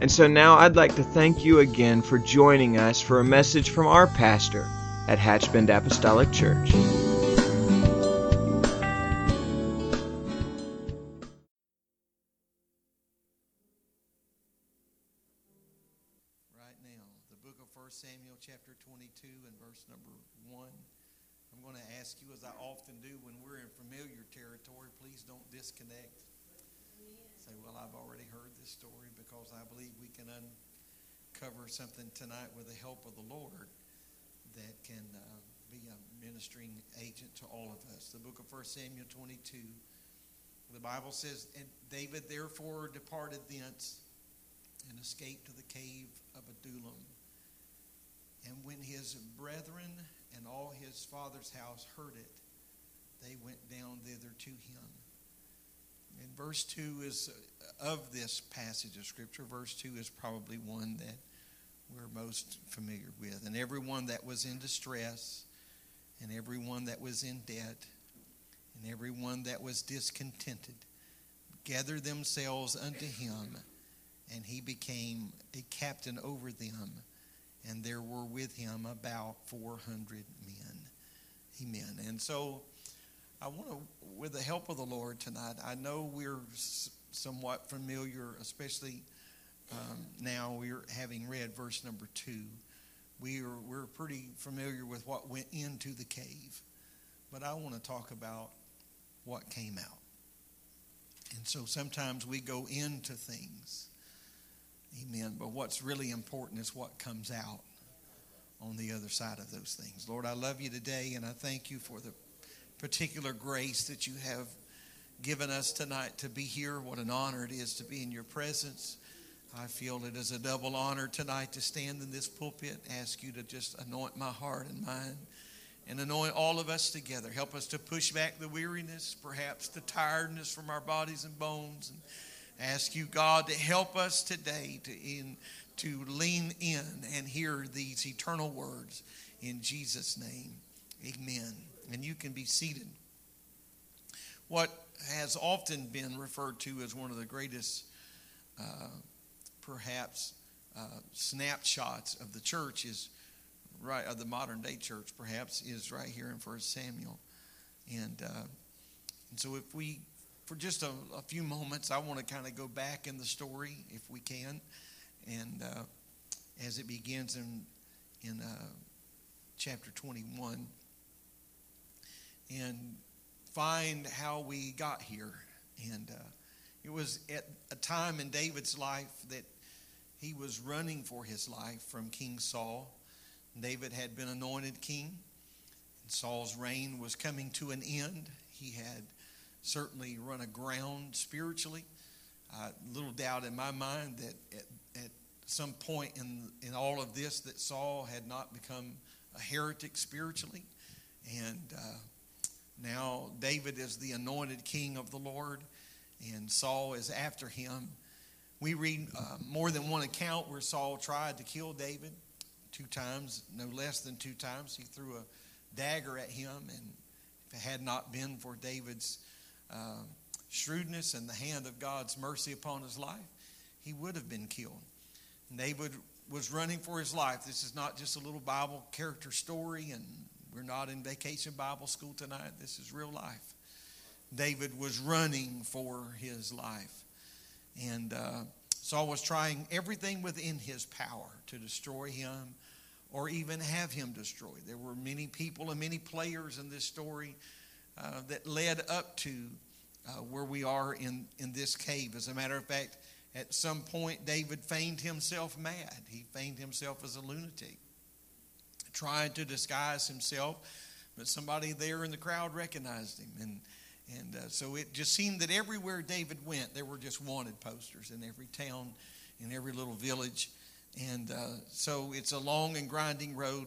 And so now I'd like to thank you again for joining us for a message from our pastor at Hatchbend Apostolic Church. right now. The book of 1 Samuel, chapter 22, and verse number 1. I'm going to ask you, as I often do when we're in familiar territory, please don't disconnect. Say, well, I've already heard this story because I believe we can uncover something tonight with the help of the Lord that can uh, be a ministering agent to all of us. The book of 1 Samuel 22. The Bible says, And David therefore departed thence and escaped to the cave of Adullam. And when his brethren and all his father's house heard it, they went down thither to him. Verse 2 is uh, of this passage of Scripture, verse 2 is probably one that we're most familiar with. And everyone that was in distress, and everyone that was in debt, and everyone that was discontented, gathered themselves unto him and he became a captain over them, and there were with him about 400 men. Amen. And so I want to, with the help of the Lord tonight, I know we're somewhat familiar, especially um, now we're having read verse number two. We are, we're pretty familiar with what went into the cave, but I want to talk about what came out. And so sometimes we go into things Amen. But what's really important is what comes out on the other side of those things. Lord, I love you today, and I thank you for the particular grace that you have given us tonight to be here. What an honor it is to be in your presence. I feel it is a double honor tonight to stand in this pulpit. Ask you to just anoint my heart and mind and anoint all of us together. Help us to push back the weariness, perhaps the tiredness from our bodies and bones. And ask you, God, to help us today to, in, to lean in and hear these eternal words in Jesus' name. Amen. And you can be seated. What has often been referred to as one of the greatest, uh, perhaps, uh, snapshots of the church is right of the modern day church, perhaps, is right here in First Samuel. And, uh, and so if we for just a, a few moments, I want to kind of go back in the story, if we can, and uh, as it begins in in uh, chapter 21, and find how we got here. And uh, it was at a time in David's life that he was running for his life from King Saul. David had been anointed king, and Saul's reign was coming to an end. He had certainly run aground spiritually. Uh, little doubt in my mind that at, at some point in, in all of this that Saul had not become a heretic spiritually. And uh, now David is the anointed king of the Lord, and Saul is after him. We read uh, more than one account where Saul tried to kill David two times, no less than two times. He threw a dagger at him, and if it had not been for David's uh, shrewdness and the hand of God's mercy upon his life, he would have been killed. David was running for his life. This is not just a little Bible character story, and we're not in vacation Bible school tonight. This is real life. David was running for his life. And uh, Saul was trying everything within his power to destroy him or even have him destroyed. There were many people and many players in this story uh, that led up to uh, where we are in, in this cave. As a matter of fact, at some point, David feigned himself mad. He feigned himself as a lunatic, trying to disguise himself, but somebody there in the crowd recognized him. And, and uh, so it just seemed that everywhere David went, there were just wanted posters in every town in every little village. And uh, so it's a long and grinding road.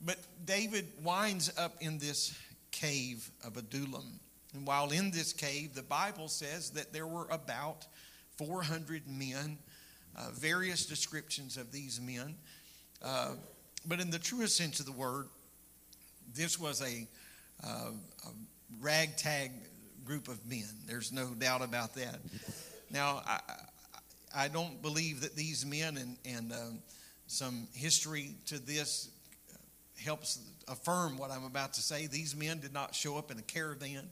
But David winds up in this cave of Adullam. And while in this cave, the Bible says that there were about 400 men, uh, various descriptions of these men. But in the truest sense of the word, this was a, uh, a ragtag group of men. There's no doubt about that. Now, I, I don't believe that these men and, and uh, some history to this helps affirm what I'm about to say. These men did not show up in a caravan.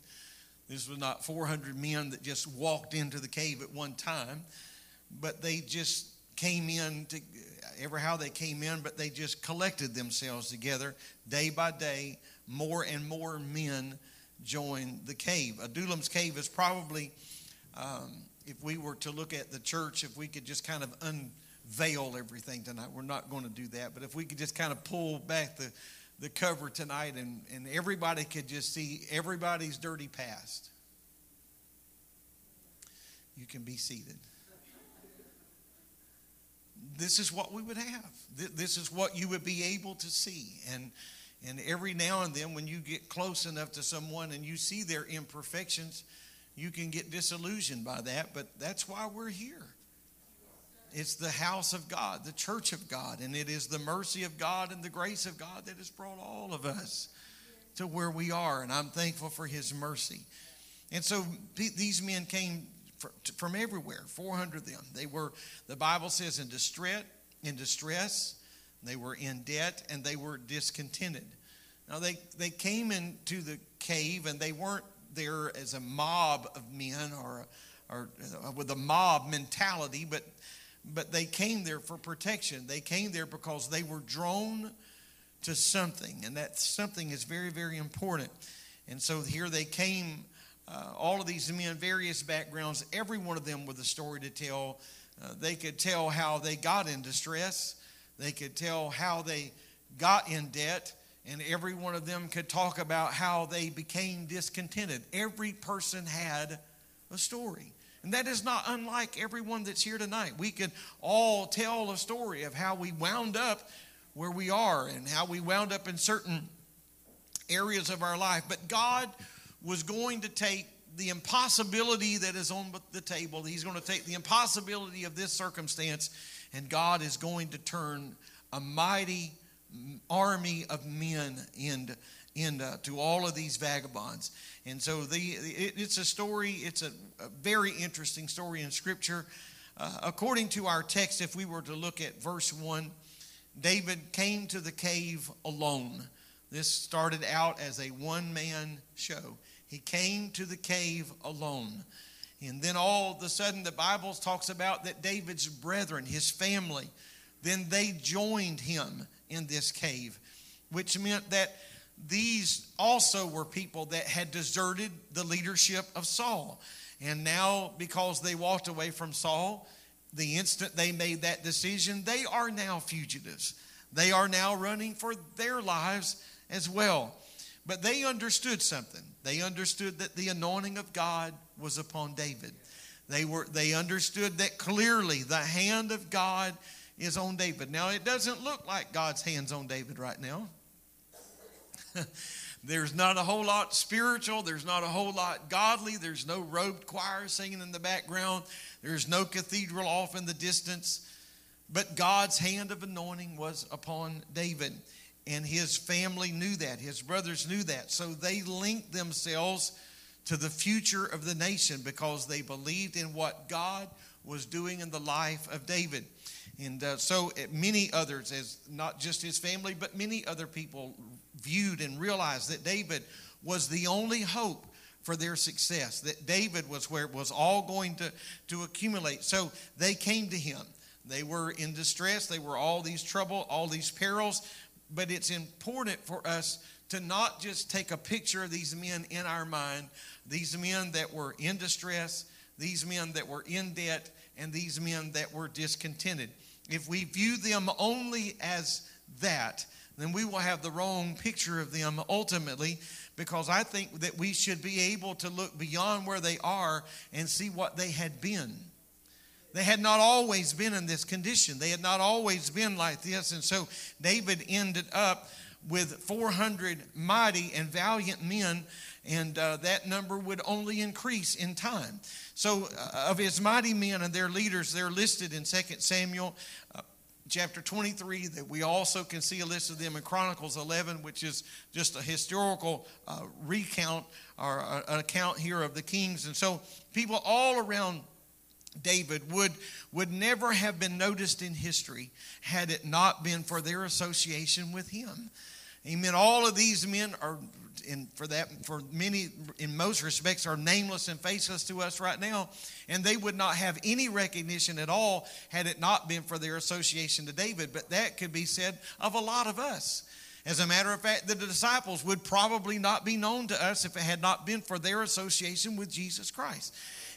This was not 400 men that just walked into the cave at one time, but they just came in to ever how they came in, but they just collected themselves together day by day. More and more men joined the cave. Adullam's cave is probably, um, if we were to look at the church, if we could just kind of unveil everything tonight, we're not going to do that, but if we could just kind of pull back the, the cover tonight and, and everybody could just see everybody's dirty past, you can be seated this is what we would have. This is what you would be able to see. And, and every now and then, when you get close enough to someone and you see their imperfections, you can get disillusioned by that. But that's why we're here. It's the house of God, the church of God, and it is the mercy of God and the grace of God that has brought all of us to where we are. And I'm thankful for His mercy. And so these men came from everywhere, 400 of them. They were, the Bible says, in distress, in distress, they were in debt, and they were discontented. Now, they, they came into the cave, and they weren't there as a mob of men or, or uh, with a mob mentality, but, but they came there for protection. They came there because they were drawn to something, and that something is very, very important. And so here they came uh, all of these men, various backgrounds, every one of them with a story to tell. Uh, they could tell how they got in distress, they could tell how they got in debt, and every one of them could talk about how they became discontented. Every person had a story. And that is not unlike everyone that's here tonight. We could all tell a story of how we wound up where we are and how we wound up in certain areas of our life. But God was going to take the impossibility that is on the table, he's going to take the impossibility of this circumstance, and God is going to turn a mighty army of men into, into to all of these vagabonds. And so the, it, it's a story, it's a, a, very interesting story in Scripture. Uh, according to our text, if we were to look at verse 1, David came to the cave alone. This started out as a one man show. He came to the cave alone. And then all of a sudden, the Bible talks about that David's brethren, his family, then they joined him in this cave, which meant that these also were people that had deserted the leadership of Saul. And now, because they walked away from Saul, the instant they made that decision, they are now fugitives. They are now running for their lives as well. But they understood something. They understood that the anointing of God was upon David. They were they understood that clearly the hand of God is on David. Now it doesn't look like God's hands on David right now. there's not a whole lot spiritual, there's not a whole lot godly, there's no robed choir singing in the background, there's no cathedral off in the distance. But God's hand of anointing was upon David. And his family knew that. His brothers knew that. So they linked themselves to the future of the nation because they believed in what God was doing in the life of David. And uh, so uh, many others, as not just his family, but many other people viewed and realized that David was the only hope for their success, that David was where it was all going to, to accumulate. So they came to him. They were in distress. They were all these trouble, all these perils but it's important for us to not just take a picture of these men in our mind, these men that were in distress, these men that were in debt, and these men that were discontented. If we view them only as that, then we will have the wrong picture of them ultimately because I think that we should be able to look beyond where they are and see what they had been. They had not always been in this condition. They had not always been like this. And so David ended up with 400 mighty and valiant men, and uh, that number would only increase in time. So, uh, of his mighty men and their leaders, they're listed in 2 Samuel uh, chapter 23 that we also can see a list of them in chronicles 11 which is just a historical uh, recount or uh, an account here of the kings and so people all around david would would never have been noticed in history had it not been for their association with him. Amen. All of these men are in for that for many in most respects are nameless and faceless to us right now and they would not have any recognition at all had it not been for their association to david. But that could be said of a lot of us. As a matter of fact the disciples would probably not be known to us if it had not been for their association with jesus christ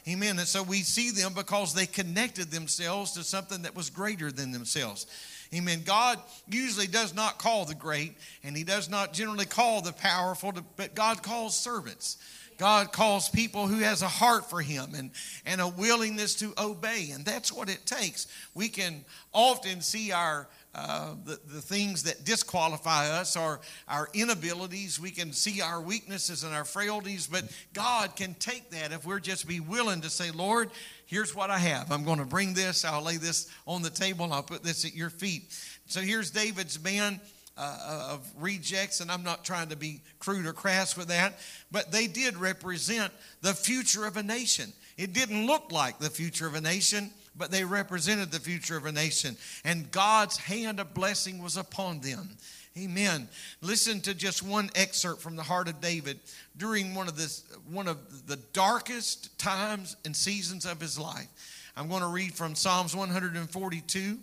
amen and so we see them because they connected themselves to something that was greater than themselves Amen. God usually does not call the great, and He does not generally call the powerful, but God calls servants. God calls people who has a heart for him and, and a willingness to obey. And that's what it takes. We can often see our uh, the, the things that disqualify us are our inabilities. We can see our weaknesses and our frailties, but God can take that if we're just be willing to say, Lord, here's what I have. I'm going to bring this. I'll lay this on the table I'll put this at your feet. So here's David's band. Uh, of rejects, and I'm not trying to be crude or crass with that, but they did represent the future of a nation. It didn't look like the future of a nation, but they represented the future of a nation, and God's hand of blessing was upon them. Amen. Listen to just one excerpt from the heart of David during one of this one of the darkest times and seasons of his life. I'm going to read from Psalms 142.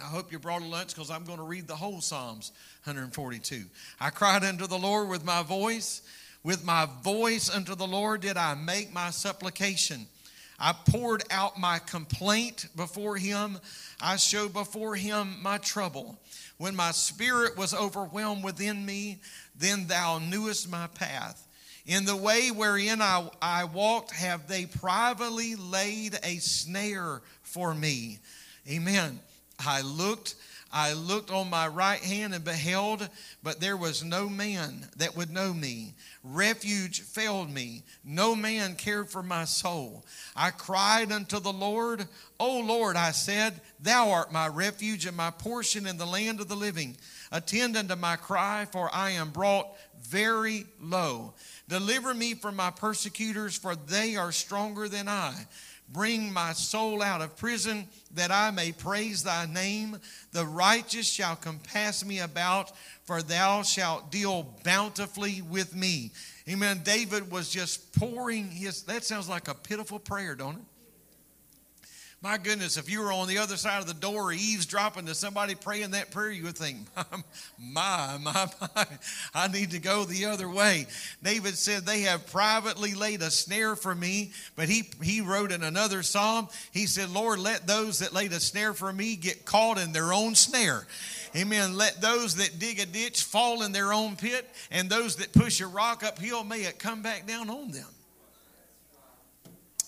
I hope you brought a lunch because I'm going to read the whole Psalms 142. I cried unto the Lord with my voice. With my voice unto the Lord did I make my supplication. I poured out my complaint before him. I showed before him my trouble. When my spirit was overwhelmed within me, then thou knewest my path. In the way wherein I, I walked, have they privately laid a snare for me. Amen. I looked I looked on my right hand and beheld, but there was no man that would know me. Refuge failed me. No man cared for my soul. I cried unto the Lord, O Lord, I said, Thou art my refuge and my portion in the land of the living. Attend unto my cry, for I am brought very low. Deliver me from my persecutors, for they are stronger than I. Bring my soul out of prison that I may praise thy name. The righteous shall compass me about, for thou shalt deal bountifully with me. Amen. David was just pouring his, that sounds like a pitiful prayer, don't it? My goodness, if you were on the other side of the door eavesdropping to somebody praying that prayer, you would think, my, my, my, I need to go the other way. David said, They have privately laid a snare for me, but he, he wrote in another psalm, he said, Lord, let those that laid a snare for me get caught in their own snare. Amen. Let those that dig a ditch fall in their own pit, and those that push a rock uphill, may it come back down on them.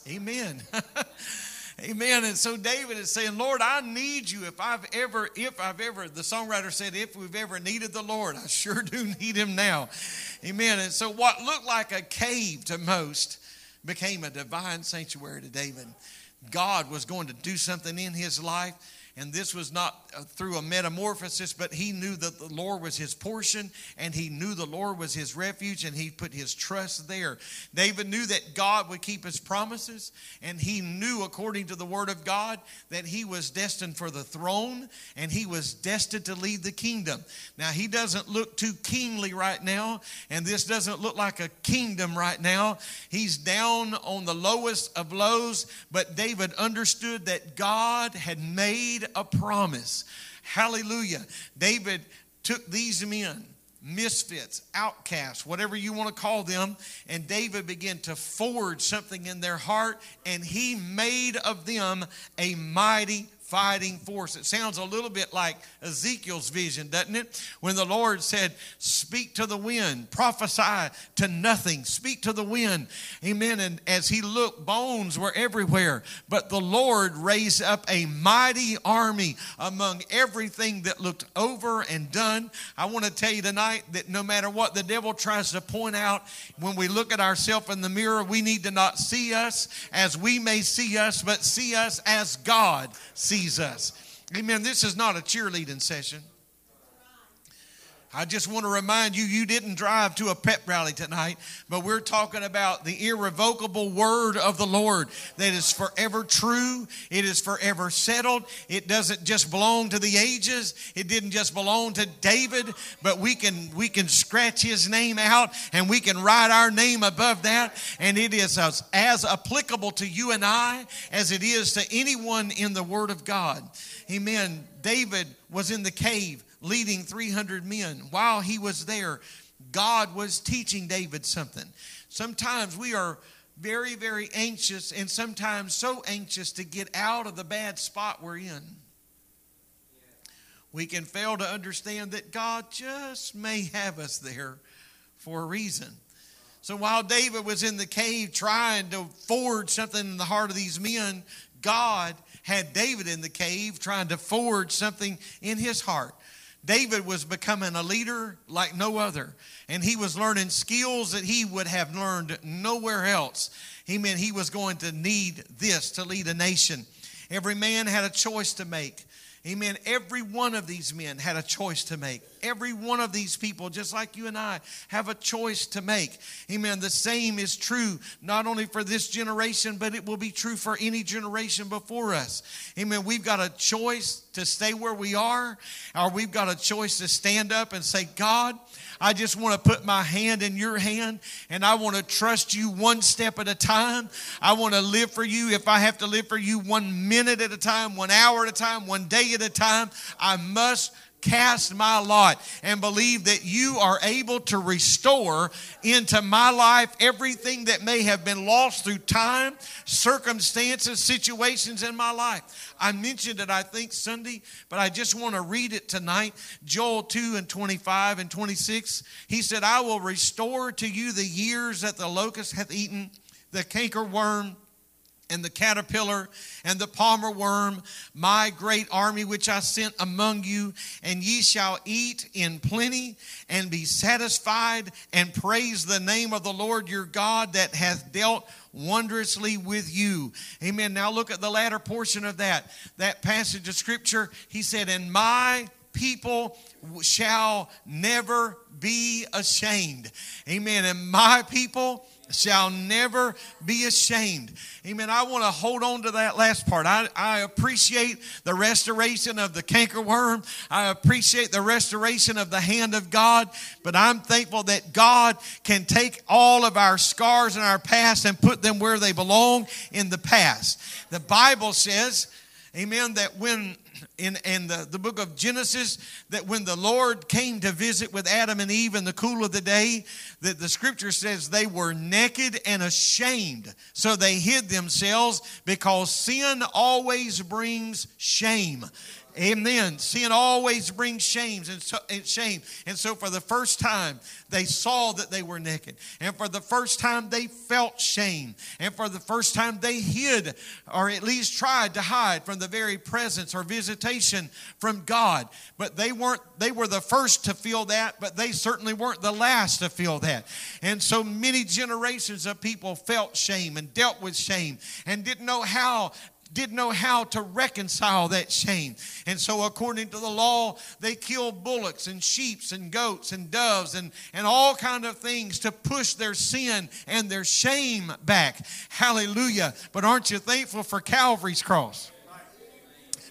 Amen. Amen. And so David is saying, Lord, I need you. If I've ever, if I've ever, the songwriter said, if we've ever needed the Lord, I sure do need him now. Amen. And so what looked like a cave to most became a divine sanctuary to David. God was going to do something in his life and this was not uh, through a metamorphosis, but he knew that the Lord was his portion and he knew the Lord was his refuge and he put his trust there. David knew that God would keep his promises and he knew, according to the word of God, that he was destined for the throne and he was destined to lead the kingdom. Now, he doesn't look too kingly right now, and this doesn't look like a kingdom right now. He's down on the lowest of lows, but David understood that God had made made a promise. Hallelujah. David took these men, misfits, outcasts, whatever you want to call them, and David began to forge something in their heart, and he made of them a mighty fighting force. It sounds a little bit like Ezekiel's vision, doesn't it? When the Lord said, Speak to the wind, prophesy to nothing, speak to the wind. Amen. And as he looked, bones were everywhere. But the Lord raised up a mighty army among everything that looked over and done. I want to tell you tonight that no matter what the devil tries to point out, when we look at ourselves in the mirror, we need to not see us as we may see us, but see us as God sees us. Amen. This is not a cheerleading session. I just want to remind you, you didn't drive to a pep rally tonight, but we're talking about the irrevocable word of the Lord that is forever true. It is forever settled. It doesn't just belong to the ages. It didn't just belong to David, but we can, we can scratch his name out and we can write our name above that. And it is as, as applicable to you and I as it is to anyone in the word of God. Amen. David was in the cave leading 300 men. While he was there, God was teaching David something. Sometimes we are very, very anxious, and sometimes so anxious to get out of the bad spot we're in. We can fail to understand that God just may have us there for a reason. So while David was in the cave trying to forge something in the heart of these men, God had David in the cave trying to forge something in his heart. David was becoming a leader like no other, and he was learning skills that he would have learned nowhere else. He meant he was going to need this to lead a nation. Every man had a choice to make. Amen. Every one of these men had a choice to make. Every one of these people, just like you and I, have a choice to make. Amen. The same is true not only for this generation, but it will be true for any generation before us. Amen. We've got a choice to stay where we are, or we've got a choice to stand up and say, God, I just want to put my hand in your hand and I want to trust you one step at a time. I want to live for you. If I have to live for you one minute at a time, one hour at a time, one day at a time, I must cast my lot and believe that you are able to restore into my life everything that may have been lost through time, circumstances, situations in my life. I mentioned it, I think, Sunday, but I just want to read it tonight. Joel 2 and 25 and 26. He said, I will restore to you the years that the locust hath eaten, the canker worm and the caterpillar and the palmer worm, my great army which I sent among you, and ye shall eat in plenty and be satisfied and praise the name of the Lord your God that hath dealt wondrously with you. Amen. Now look at the latter portion of that. That passage of scripture, he said, And my people shall never be ashamed. Amen. And my people shall never be ashamed. Amen. I want to hold on to that last part. I, I appreciate the restoration of the cankerworm. I appreciate the restoration of the hand of God. But I'm thankful that God can take all of our scars in our past and put them where they belong in the past. The Bible says, Amen, that when in, in the, the book of Genesis that when the Lord came to visit with Adam and Eve in the cool of the day, that the scripture says they were naked and ashamed. So they hid themselves because sin always brings shame. Amen. Sin always brings shame and, so, and shame. And so for the first time, they saw that they were naked. And for the first time, they felt shame. And for the first time, they hid or at least tried to hide from the very presence or visitation from God. But they weren't, they were the first to feel that, but they certainly weren't the last to feel that. And so many generations of people felt shame and dealt with shame and didn't know how didn't know how to reconcile that shame. And so, according to the law, they killed bullocks and sheep and goats and doves and, and all kind of things to push their sin and their shame back. Hallelujah. But aren't you thankful for Calvary's cross?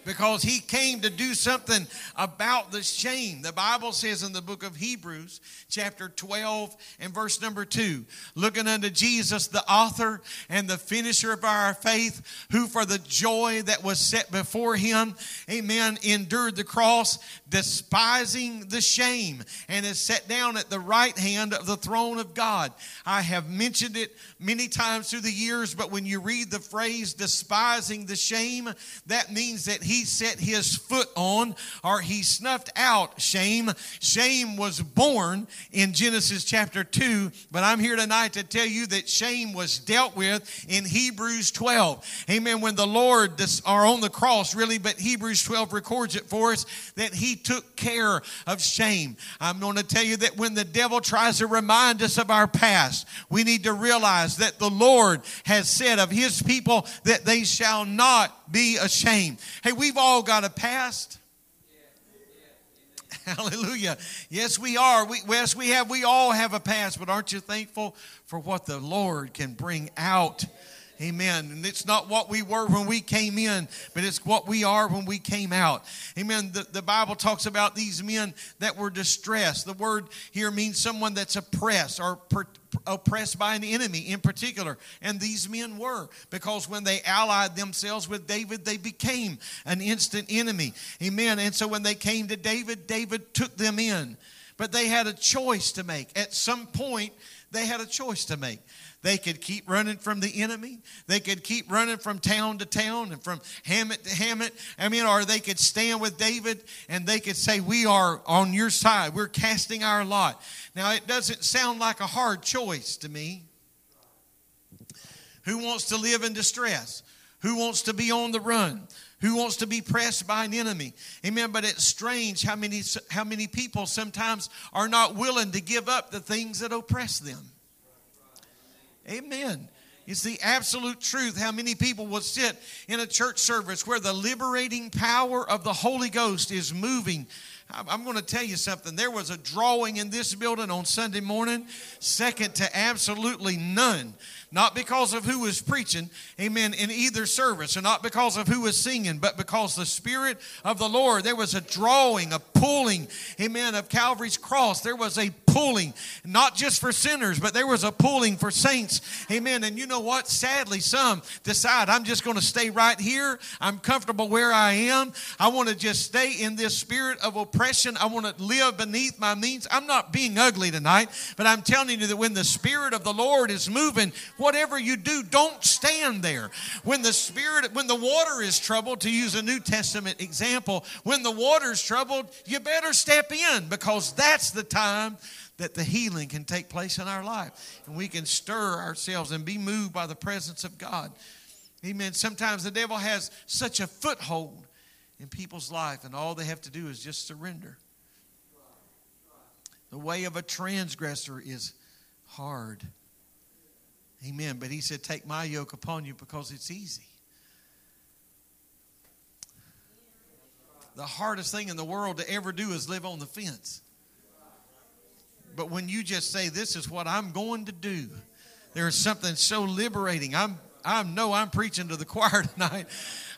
Because he came to do something about the shame. The Bible says in the book of Hebrews, chapter 12 and verse number 2, looking unto Jesus, the author and the finisher of our faith, who for the joy that was set before him, amen, endured the cross, despising the shame, and is set down at the right hand of the throne of God. I have mentioned it many times through the years, but when you read the phrase despising the shame, that means that he set his foot on or he snuffed out shame. Shame was born in Genesis chapter 2, but I'm here tonight to tell you that shame was dealt with in Hebrews 12. Amen. When the Lord, this, are on the cross, really, but Hebrews 12 records it for us that he took care of shame. I'm going to tell you that when the devil tries to remind us of our past, we need to realize that the Lord has said of his people that they shall not be ashamed. Hey, we've all got a past. Hallelujah. Yes, we are. We, yes, we have. We all have a past, but aren't you thankful for what the Lord can bring out? Amen. And it's not what we were when we came in, but it's what we are when we came out. Amen. The, the Bible talks about these men that were distressed. The word here means someone that's oppressed or per, oppressed by an enemy in particular. And these men were, because when they allied themselves with David, they became an instant enemy. Amen. And so when they came to David, David took them in. But they had a choice to make. At some point, they had a choice to make. They could keep running from the enemy. They could keep running from town to town and from hamlet to hamlet. I mean, or they could stand with David and they could say, We are on your side. We're casting our lot. Now, it doesn't sound like a hard choice to me. Who wants to live in distress? Who wants to be on the run? Who wants to be pressed by an enemy? Amen. But it's strange how many, how many people sometimes are not willing to give up the things that oppress them. Amen. It's the absolute truth. How many people will sit in a church service where the liberating power of the Holy Ghost is moving? I'm going to tell you something. There was a drawing in this building on Sunday morning, second to absolutely none. Not because of who was preaching, amen, in either service, or not because of who was singing, but because the Spirit of the Lord, there was a drawing, a pulling, amen, of Calvary's cross. There was a pulling, not just for sinners, but there was a pulling for saints, amen. And you know what? Sadly, some decide, I'm just going to stay right here. I'm comfortable where I am. I want to just stay in this spirit of oppression. I want to live beneath my means. I'm not being ugly tonight, but I'm telling you that when the Spirit of the Lord is moving, whatever you do, don't stand there. When the Spirit, when the water is troubled, to use a New Testament example, when the water is troubled, you better step in because that's the time that the healing can take place in our life. And we can stir ourselves and be moved by the presence of God. Amen. Sometimes the devil has such a foothold in people's life, and all they have to do is just surrender. The way of a transgressor is hard. Amen. But he said, Take my yoke upon you because it's easy. The hardest thing in the world to ever do is live on the fence. But when you just say, This is what I'm going to do, there is something so liberating. I'm I know I'm preaching to the choir tonight.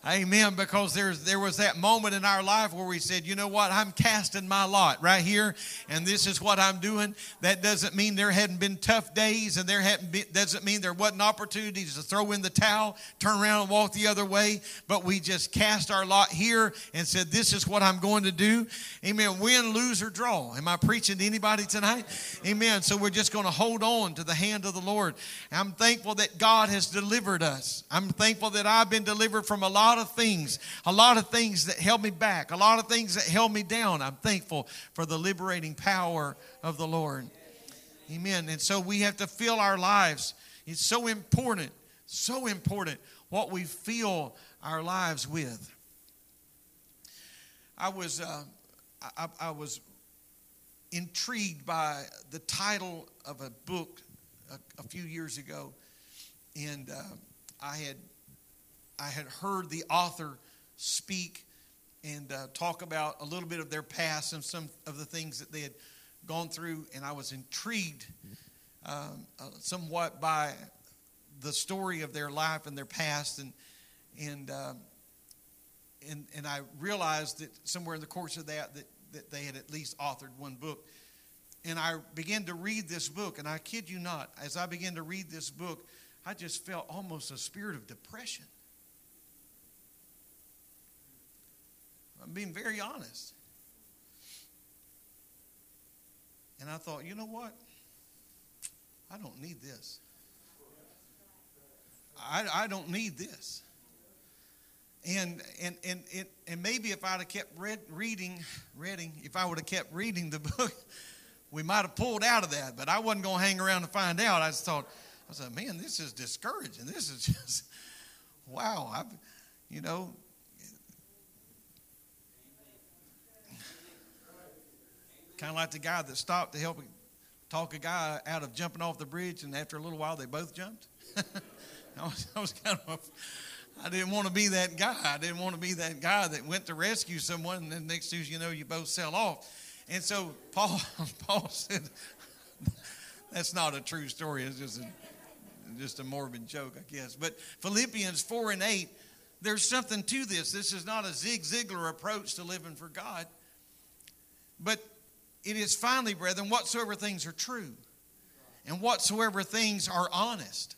Amen. Because there's there was that moment in our life where we said, you know what, I'm casting my lot right here, and this is what I'm doing. That doesn't mean there hadn't been tough days, and there hadn't been, doesn't mean there wasn't opportunities to throw in the towel, turn around and walk the other way. But we just cast our lot here and said, This is what I'm going to do. Amen. Win, lose, or draw. Am I preaching to anybody tonight? Amen. So we're just going to hold on to the hand of the Lord. I'm thankful that God has delivered us. I'm thankful that I've been delivered from a lot lot of things, a lot of things that held me back, a lot of things that held me down. I'm thankful for the liberating power of the Lord. Amen. And so we have to fill our lives. It's so important, so important what we fill our lives with. I was, uh, I, I was intrigued by the title of a book a, a few years ago, and uh, I had I had heard the author speak and uh, talk about a little bit of their past and some of the things that they had gone through, and I was intrigued um, uh, somewhat by the story of their life and their past, and and uh, and and I realized that somewhere in the course of that that that they had at least authored one book. And I began to read this book, and I kid you not, as I began to read this book, I just felt almost a spirit of depression. I'm being very honest. And I thought, you know what? I don't need this. I, I don't need this. And, and, and, and, and maybe if I'd have kept read, reading, reading, if I would have kept reading the book, we might have pulled out of that. But I wasn't going to hang around to find out. I just thought, I said, man, this is discouraging. This is just, wow. I've, you know, kind of like the guy that stopped to help talk a guy out of jumping off the bridge, and after a little while, they both jumped. I, was, I was kind of I didn't want to be that guy. I didn't want to be that guy that went to rescue someone, and then next news you know, you both sell off. And so Paul, Paul said, that's not a true story. It's just a, just a morbid joke, I guess. But Philippians 4 and 8, there's something to this. This is not a Zig Ziglar approach to living for God. But it is finally, brethren, whatsoever things are true, and whatsoever things are honest,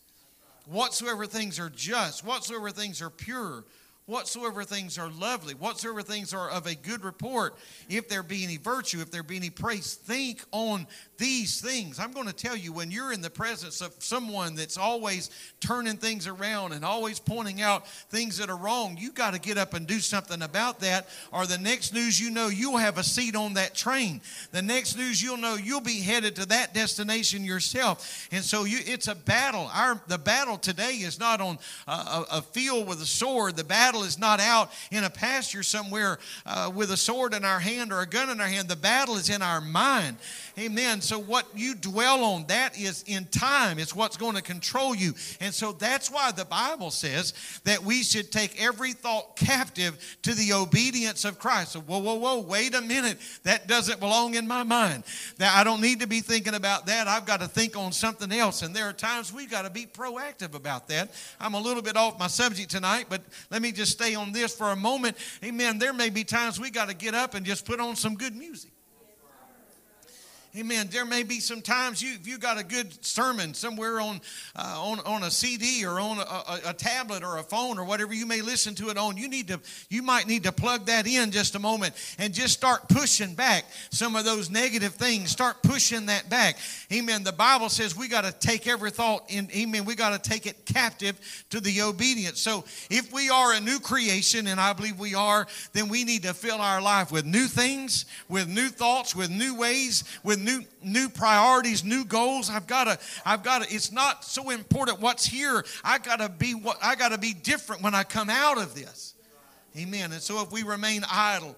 whatsoever things are just, whatsoever things are pure, whatsoever things are lovely, whatsoever things are of a good report, if there be any virtue, if there be any praise, think on these things. I'm going to tell you when you're in the presence of someone that's always turning things around and always pointing out things that are wrong, you got to get up and do something about that, or the next news you know, you'll have a seat on that train. The next news you'll know, you'll be headed to that destination yourself. And so you, it's a battle. Our the battle today is not on a, a field with a sword. The battle is not out in a pasture somewhere uh, with a sword in our hand or a gun in our hand. The battle is in our mind. Amen. So what you dwell on, that is in time. It's what's going to control you. And so that's why the Bible says that we should take every thought captive to the obedience of Christ. So whoa, whoa, whoa, wait a minute. That doesn't belong in my mind. That I don't need to be thinking about that. I've got to think on something else. And there are times we've got to be proactive about that. I'm a little bit off my subject tonight, but let me just stay on this for a moment. Amen. There may be times we got to get up and just put on some good music. Amen. There may be some times you if you got a good sermon somewhere on uh, on on a CD or on a, a, a, tablet or a phone or whatever you may listen to it on. You need to you might need to plug that in just a moment and just start pushing back some of those negative things. Start pushing that back. Amen. The Bible says we got to take every thought in. Amen. We got to take it captive to the obedience. So if we are a new creation, and I believe we are, then we need to fill our life with new things, with new thoughts, with new ways, with new new priorities, new goals. I've got to, I've got to, it's not so important what's here. I gotta be what I gotta be different when I come out of this. Amen. And so if we remain idle,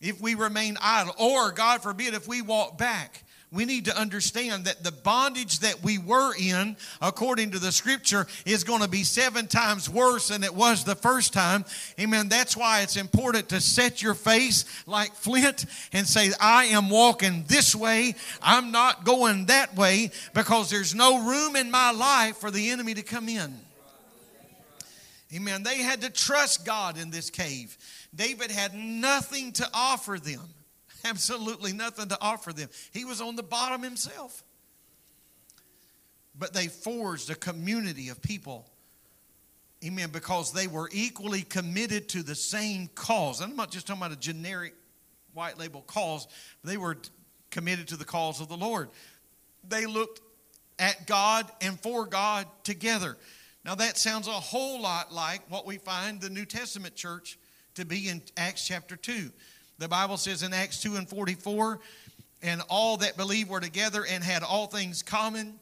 if we remain idle, or God forbid, if we walk back, we need to understand that the bondage that we were in, according to the scripture, is going to be seven times worse than it was the first time. Amen. That's why it's important to set your face like flint and say, I am walking this way. I'm not going that way because there's no room in my life for the enemy to come in. Amen. They had to trust God in this cave. David had nothing to offer them absolutely nothing to offer them. He was on the bottom himself. But they forged a community of people. Amen. Because they were equally committed to the same cause. I'm not just talking about a generic white label cause, they were committed to the cause of the Lord. They looked at God and for God together. Now, that sounds a whole lot like what we find the New Testament church to be in Acts chapter 2. The Bible says in Acts 2 and 44, and all that believed were together and had all things common,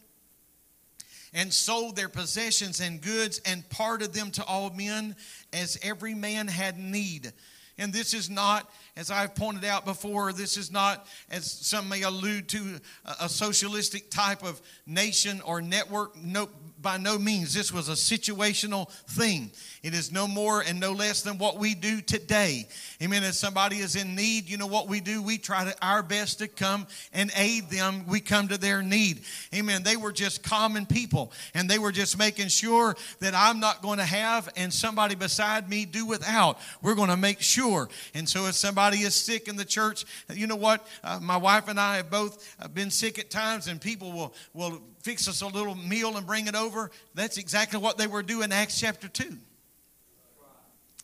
and sold their possessions and goods and parted them to all men as every man had need. And this is not, as I've pointed out before, this is not, as some may allude to, a socialistic type of nation or network. No, by no means. This was a situational thing. It is no more and no less than what we do today. Amen. If somebody is in need, you know what we do? We try to, our best to come and aid them. We come to their need. Amen. They were just common people and they were just making sure that I'm not going to have and somebody beside me do without. We're going to make sure. And so if somebody is sick in the church, you know what? Uh, my wife and I have both uh, been sick at times and people will, will fix us a little meal and bring it over. That's exactly what they were doing in Acts chapter 2.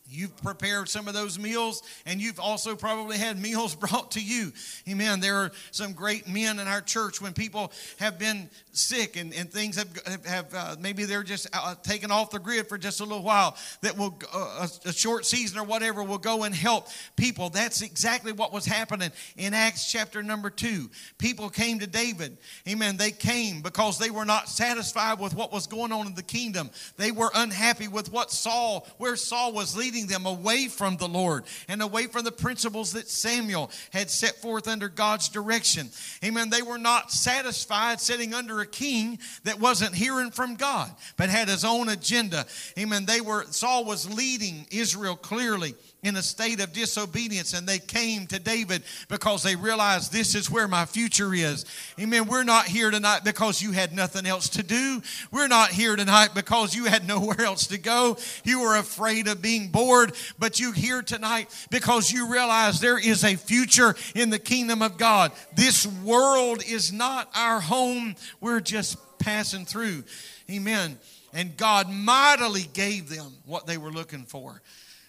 You've prepared some of those meals, and you've also probably had meals brought to you. Amen. There are some great men in our church when people have been sick and, and things have, have uh, maybe they're just uh, taken off the grid for just a little while, that will, uh, a, a short season or whatever, will go and help people. That's exactly what was happening in Acts chapter number two. People came to David. Amen. They came because they were not satisfied with what was going on in the kingdom. They were unhappy with what Saul, where Saul was leading leading them away from the Lord and away from the principles that Samuel had set forth under God's direction. Amen. They were not satisfied sitting under a king that wasn't hearing from God, but had his own agenda. Amen. They were Saul was leading Israel clearly in a state of disobedience and they came to David because they realized this is where my future is. Amen. We're not here tonight because you had nothing else to do. We're not here tonight because you had nowhere else to go. You were afraid of being bored, but you're here tonight because you realize there is a future in the kingdom of God. This world is not our home. We're just passing through. Amen. And God mightily gave them what they were looking for.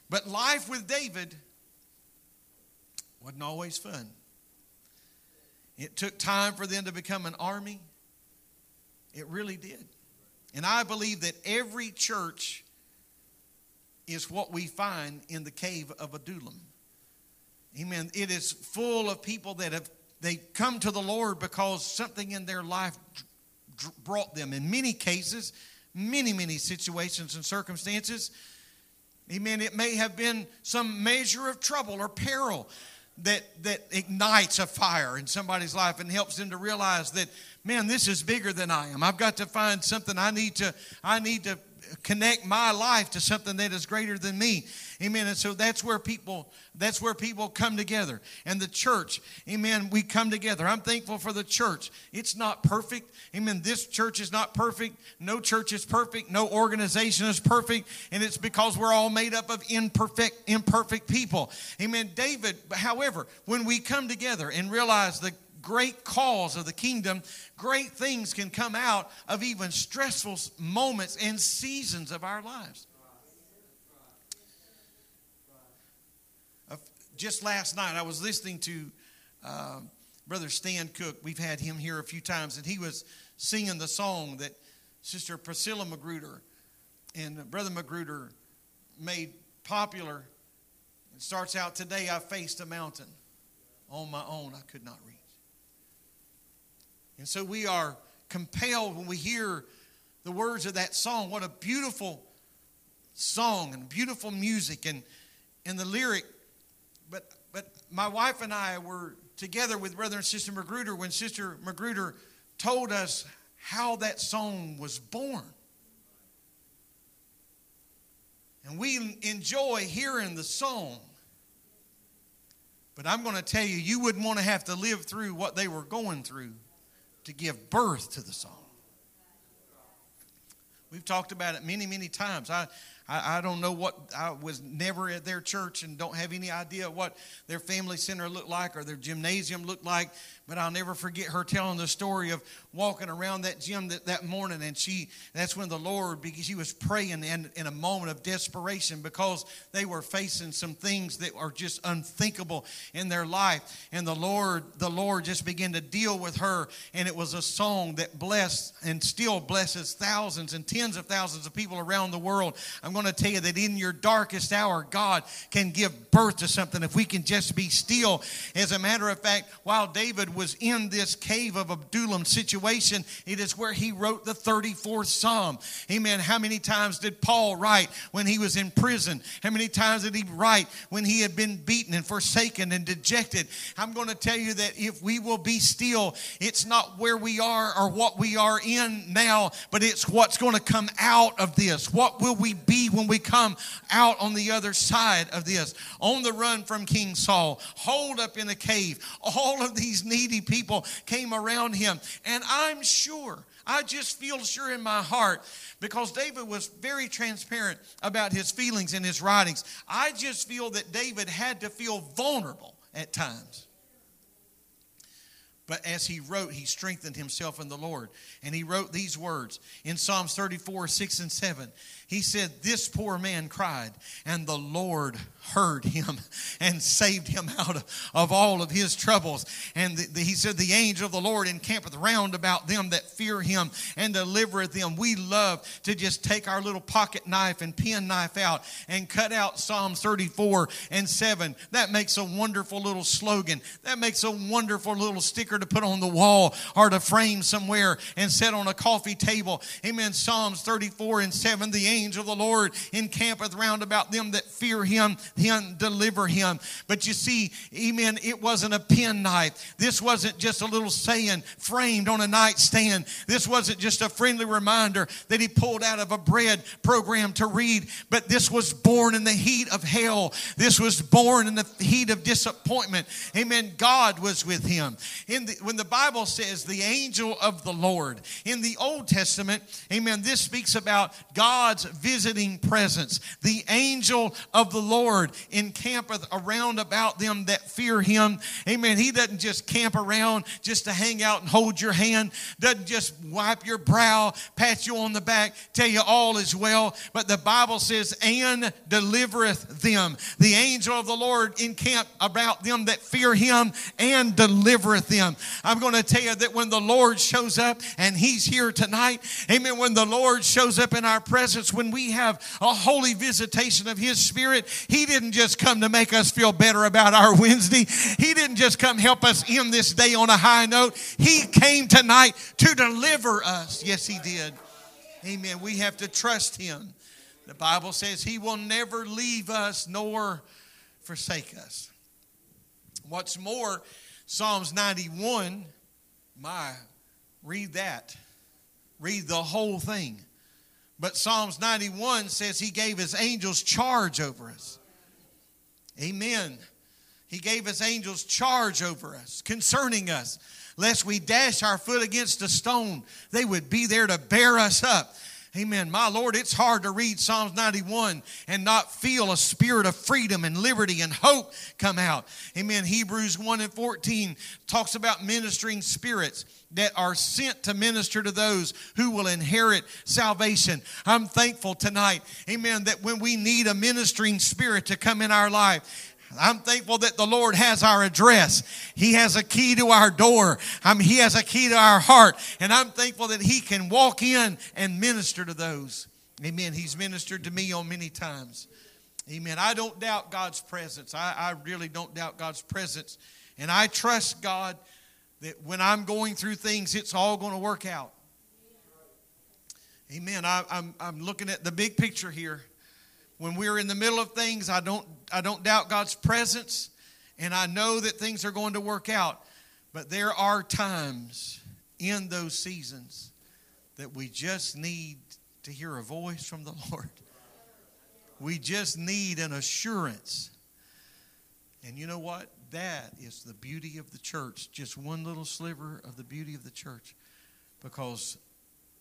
But life with David wasn't always fun. It took time for them to become an army. It really did. And I believe that every church is what we find in the cave of Adullam. Amen. It is full of people that have they come to the Lord because something in their life brought them. In many cases, many many situations and circumstances, Amen. It may have been some measure of trouble or peril that, that ignites a fire in somebody's life and helps them to realize that, man, this is bigger than I am. I've got to find something I need to, I need to connect my life to something that is greater than me. Amen. And so that's where people that's where people come together. And the church, amen, we come together. I'm thankful for the church. It's not perfect. Amen. This church is not perfect. No church is perfect. No organization is perfect. And it's because we're all made up of imperfect imperfect people. Amen. David, however, when we come together and realize the great cause of the kingdom, great things can come out of even stressful moments and seasons of our lives. Just last night, I was listening to uh, Brother Stan Cook. We've had him here a few times, and he was singing the song that Sister Priscilla Magruder and Brother Magruder made popular. It starts out Today I faced a mountain on my own I could not reach. And so we are compelled when we hear the words of that song. What a beautiful song and beautiful music and, and the lyric. But, but my wife and I were together with Brother and Sister Magruder when Sister Magruder told us how that song was born. And we enjoy hearing the song. But I'm going to tell you, you wouldn't want to have to live through what they were going through to give birth to the song. We've talked about it many, many times. I, I, I, don't know what, I was never at their church and don't have any idea what their family center looked like or their gymnasium looked like. But I'll never forget her telling the story of walking around that gym that, that morning. And she, that's when the Lord, because she was praying in, in a moment of desperation because they were facing some things that are just unthinkable in their life. And the Lord, the Lord just began to deal with her. And it was a song that blessed and still blesses thousands and tens of thousands of people around the world. I'm going to tell you that in your darkest hour, God can give birth to something if we can just be still. As a matter of fact, while David was in this cave of Adullam situation, it is where he wrote the 34th Psalm. Amen. How many times did Paul write when he was in prison? How many times did he write when he had been beaten and forsaken and dejected? I'm going to tell you that if we will be still, it's not where we are or what we are in now, but it's what's going to come out of this. What will we be when we come out on the other side of this? On the run from King Saul, holed up in a cave, all of these needy needy people came around him. And I'm sure, I just feel sure in my heart, because David was very transparent about his feelings in his writings. I just feel that David had to feel vulnerable at times. But as he wrote, he strengthened himself in the Lord. And he wrote these words in Psalms 34, 6 and 7. He said, This poor man cried, and the Lord heard him and saved him out of, all of his troubles. And the, the, he said, The angel of the Lord encampeth round about them that fear him and delivereth them. We love to just take our little pocket knife and pen knife out and cut out Psalms 34 and 7. That makes a wonderful little slogan. That makes a wonderful little sticker to put on the wall or to frame somewhere and set on a coffee table. Amen. Psalms 34 and 7. The angel of the Lord encampeth round about them that fear him, him deliver him. But you see, amen, it wasn't a pen knife. This wasn't just a little saying framed on a nightstand. This wasn't just a friendly reminder that he pulled out of a bread program to read, but this was born in the heat of hell. This was born in the heat of disappointment. Amen. God was with him. In the, when the Bible says the angel of the Lord, in the Old Testament, amen, this speaks about God's visiting presence. The angel of the Lord encampeth around about them that fear him. Amen. He doesn't just camp around just to hang out and hold your hand, doesn't just wipe your brow, pat you on the back, tell you all is well. But the Bible says, and delivereth them. The angel of the Lord encamp about them that fear him and delivereth them. I'm going to tell you that when the Lord shows up and he's here tonight, amen, when the Lord shows up in our presence, when we have a holy visitation of His Spirit, He didn't just come to make us feel better about our Wednesday. He didn't just come help us end this day on a high note. He came tonight to deliver us. Yes, He did. Amen. We have to trust Him. The Bible says He will never leave us nor forsake us. What's more, Psalms 91, my, read that. Read the whole thing. But Psalms 91 says he gave his angels charge over us. Amen. He gave his angels charge over us, concerning us, lest we dash our foot against a stone. They would be there to bear us up. Amen. My Lord, it's hard to read Psalms 91 and not feel a spirit of freedom and liberty and hope come out. Amen. Hebrews 1 and 14 talks about ministering spirits that are sent to minister to those who will inherit salvation. I'm thankful tonight, amen, that when we need a ministering spirit to come in our life, I'm thankful that the Lord has our address. He has a key to our door. I'm, he has a key to our heart. And I'm thankful that He can walk in and minister to those. Amen. He's ministered to me on many times. Amen. I don't doubt God's presence. I, I really don't doubt God's presence. And I trust God that when I'm going through things, it's all going to work out. Amen. I, I'm, I'm looking at the big picture here. When we're in the middle of things, I don't, I don't doubt God's presence, and I know that things are going to work out. But there are times in those seasons that we just need to hear a voice from the Lord. We just need an assurance. And you know what? That is the beauty of the church. Just one little sliver of the beauty of the church. Because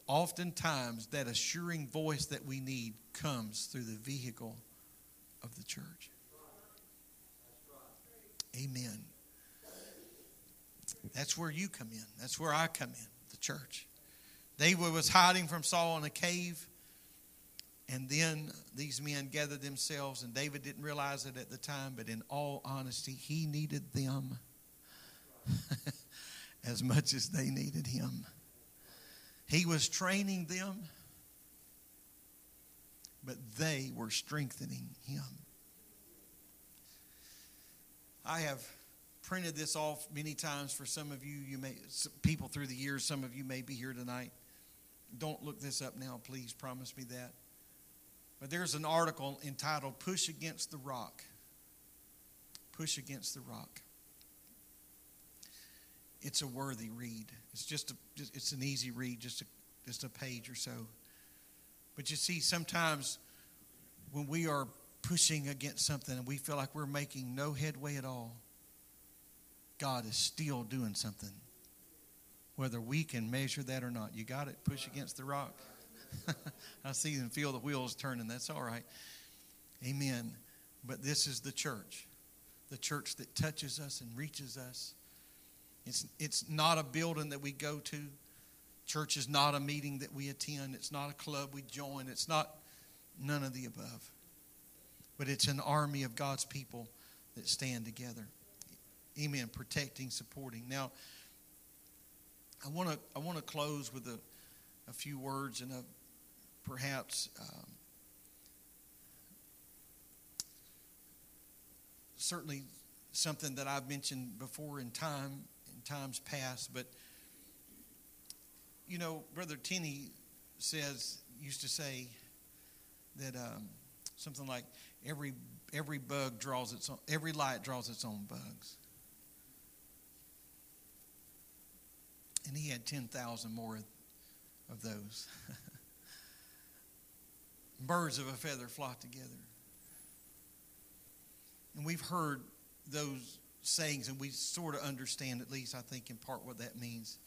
oftentimes that assuring voice that we need comes through the vehicle of the church. Amen. That's where you come in. That's where I come in, the church. David was hiding from Saul in a cave, and then these men gathered themselves, and David didn't realize it at the time, but in all honesty, he needed them as much as they needed him. He was training them, but they were strengthening him. I have printed this off many times for some of you. You may people through the years. Some of you may be here tonight. Don't look this up now, please. Promise me that. But there's an article entitled "Push Against the Rock." Push against the rock. It's a worthy read. It's just, a, it's an easy read, just a, just a page or so. But you see, sometimes when we are pushing against something and we feel like we're making no headway at all, God is still doing something. Whether we can measure that or not. You got it? Push against the rock. I see and feel the wheels turning. That's all right. Amen. But this is the church the church that touches us and reaches us It's, it's not a building that we go to. Church is not a meeting that we attend. It's not a club we join. It's not none of the above. But it's an army of God's people that stand together. Amen. Protecting, supporting. Now, I want to I want to close with a, a few words and a perhaps um, certainly something that I've mentioned before in time in times past, but you know, Brother Tenney says used to say that um, something like every every bug draws its own, every light draws its own bugs. And he had 10,000 more of those. Birds of a feather flock together. And we've heard those sayings, and we sort of understand, at least I think, in part what that means.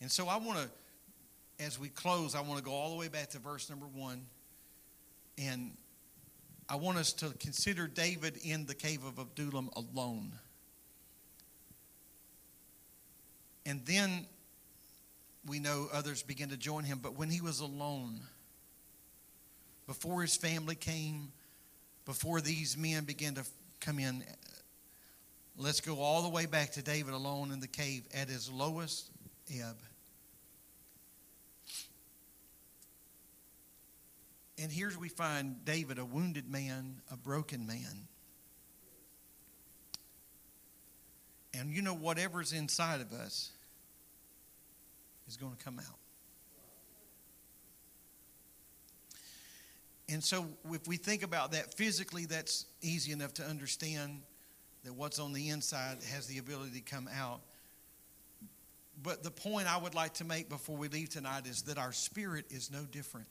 And so I want to, as we close, I want to go all the way back to verse number one. And I want us to consider David in the cave of Adullam alone. And then we know others began to join him. But when he was alone, before his family came, before these men began to come in, let's go all the way back to David alone in the cave at his lowest ebb. And here we find David, a wounded man, a broken man. And you know, whatever's inside of us is going to come out. And so, if we think about that physically, that's easy enough to understand that what's on the inside has the ability to come out. But the point I would like to make before we leave tonight is that our spirit is no different.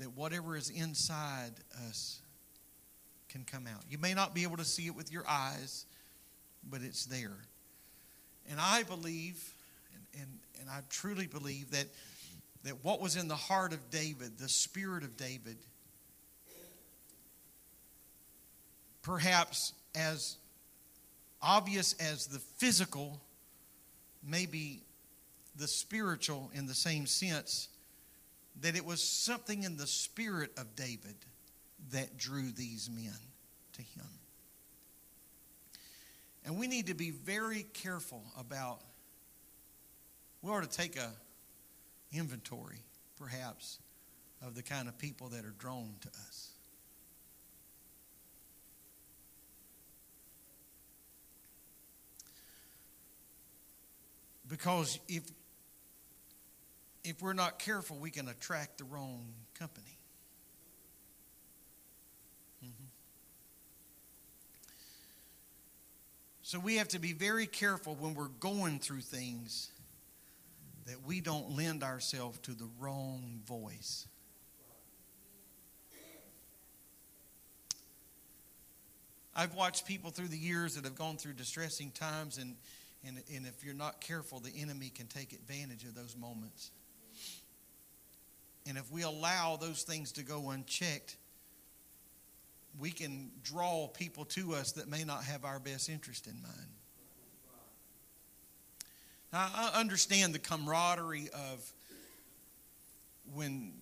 That whatever is inside us can come out. You may not be able to see it with your eyes, but it's there. And I believe, and, and, and I truly believe that that what was in the heart of David, the spirit of David, perhaps as obvious as the physical, maybe the spiritual in the same sense, that it was something in the spirit of David that drew these men to him. And we need to be very careful about, we ought to take a inventory, perhaps, of the kind of people that are drawn to us. Because if if we're not careful, we can attract the wrong company. Mm-hmm. So we have to be very careful when we're going through things that we don't lend ourselves to the wrong voice. I've watched people through the years that have gone through distressing times, and, and, and if you're not careful, the enemy can take advantage of those moments. And if we allow those things to go unchecked, we can draw people to us that may not have our best interest in mind. I understand the camaraderie of when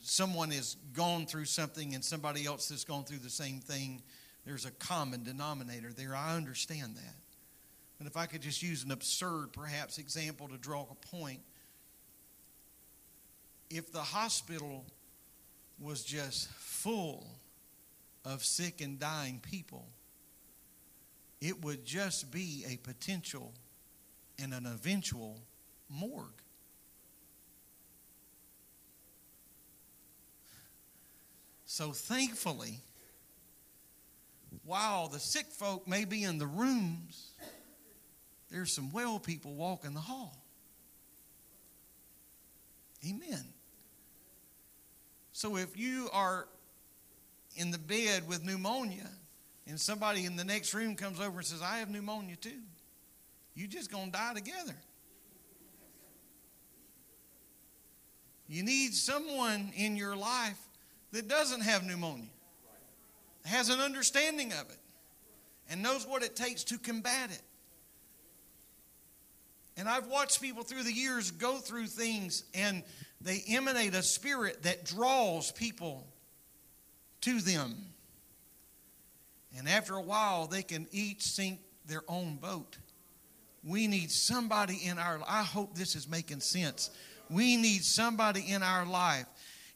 someone has gone through something and somebody else has gone through the same thing. There's a common denominator there. I understand that. But if I could just use an absurd, perhaps, example to draw a point. If the hospital was just full of sick and dying people, it would just be a potential and an eventual morgue. So thankfully, while the sick folk may be in the rooms, there's some well people walking the hall. Amen. So if you are in the bed with pneumonia and somebody in the next room comes over and says, I have pneumonia too, you just going to die together. You need someone in your life that doesn't have pneumonia, has an understanding of it, and knows what it takes to combat it. And I've watched people through the years go through things and they emanate a spirit that draws people to them. And after a while, they can each sink their own boat. We need somebody in our I hope this is making sense. We need somebody in our life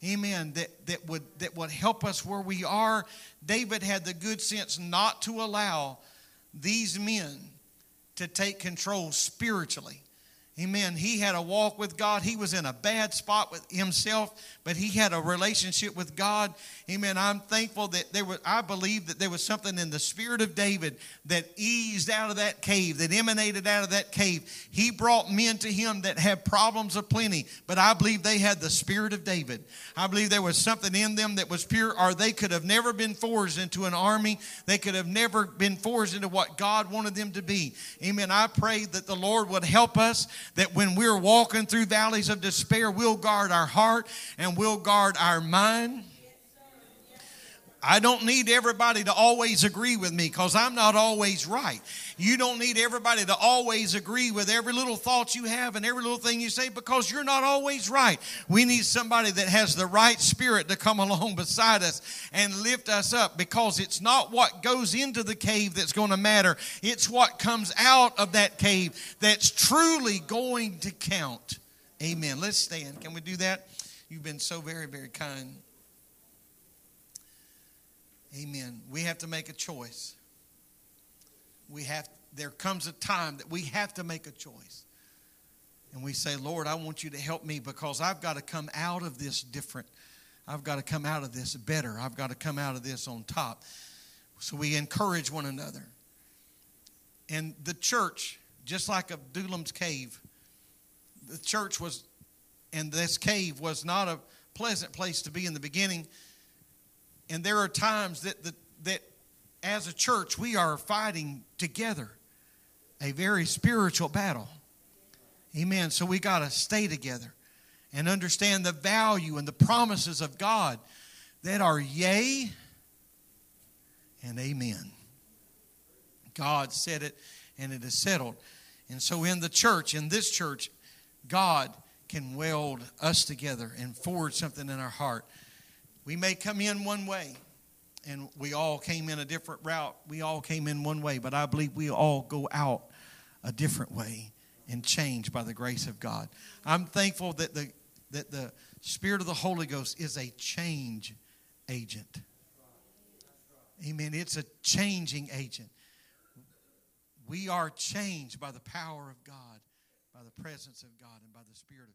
amen that, that would that would help us where we are david had the good sense not to allow these men to take control spiritually Amen. He had a walk with God. He was in a bad spot with himself, but he had a relationship with God. Amen. I'm thankful that there was, I believe that there was something in the spirit of David that eased out of that cave, that emanated out of that cave. He brought men to him that had problems of plenty, but I believe they had the spirit of David. I believe there was something in them that was pure, or they could have never been forged into an army. They could have never been forged into what God wanted them to be. Amen. I pray that the Lord would help us that when we're walking through valleys of despair, we'll guard our heart and we'll guard our mind. I don't need everybody to always agree with me because I'm not always right. You don't need everybody to always agree with every little thought you have and every little thing you say because you're not always right. We need somebody that has the right spirit to come along beside us and lift us up because it's not what goes into the cave that's going to matter, it's what comes out of that cave that's truly going to count. Amen. Let's stand. Can we do that? You've been so very, very kind. Amen. We have to make a choice. We have there comes a time that we have to make a choice. And we say, Lord, I want you to help me because I've got to come out of this different. I've got to come out of this better. I've got to come out of this on top. So we encourage one another. And the church, just like Adullam's cave, the church was, and this cave was not a pleasant place to be in the beginning and there are times that, that, that as a church, we are fighting together a very spiritual battle. Amen. So we got to stay together and understand the value and the promises of God that are yea and amen. God said it and it is settled. And so in the church, in this church, God can weld us together and forge something in our heart. We may come in one way, and we all came in a different route. We all came in one way, but I believe we all go out a different way and change by the grace of God. I'm thankful that the that the Spirit of the Holy Ghost is a change agent. Amen. It's a changing agent. We are changed by the power of God, by the presence of God, and by the Spirit of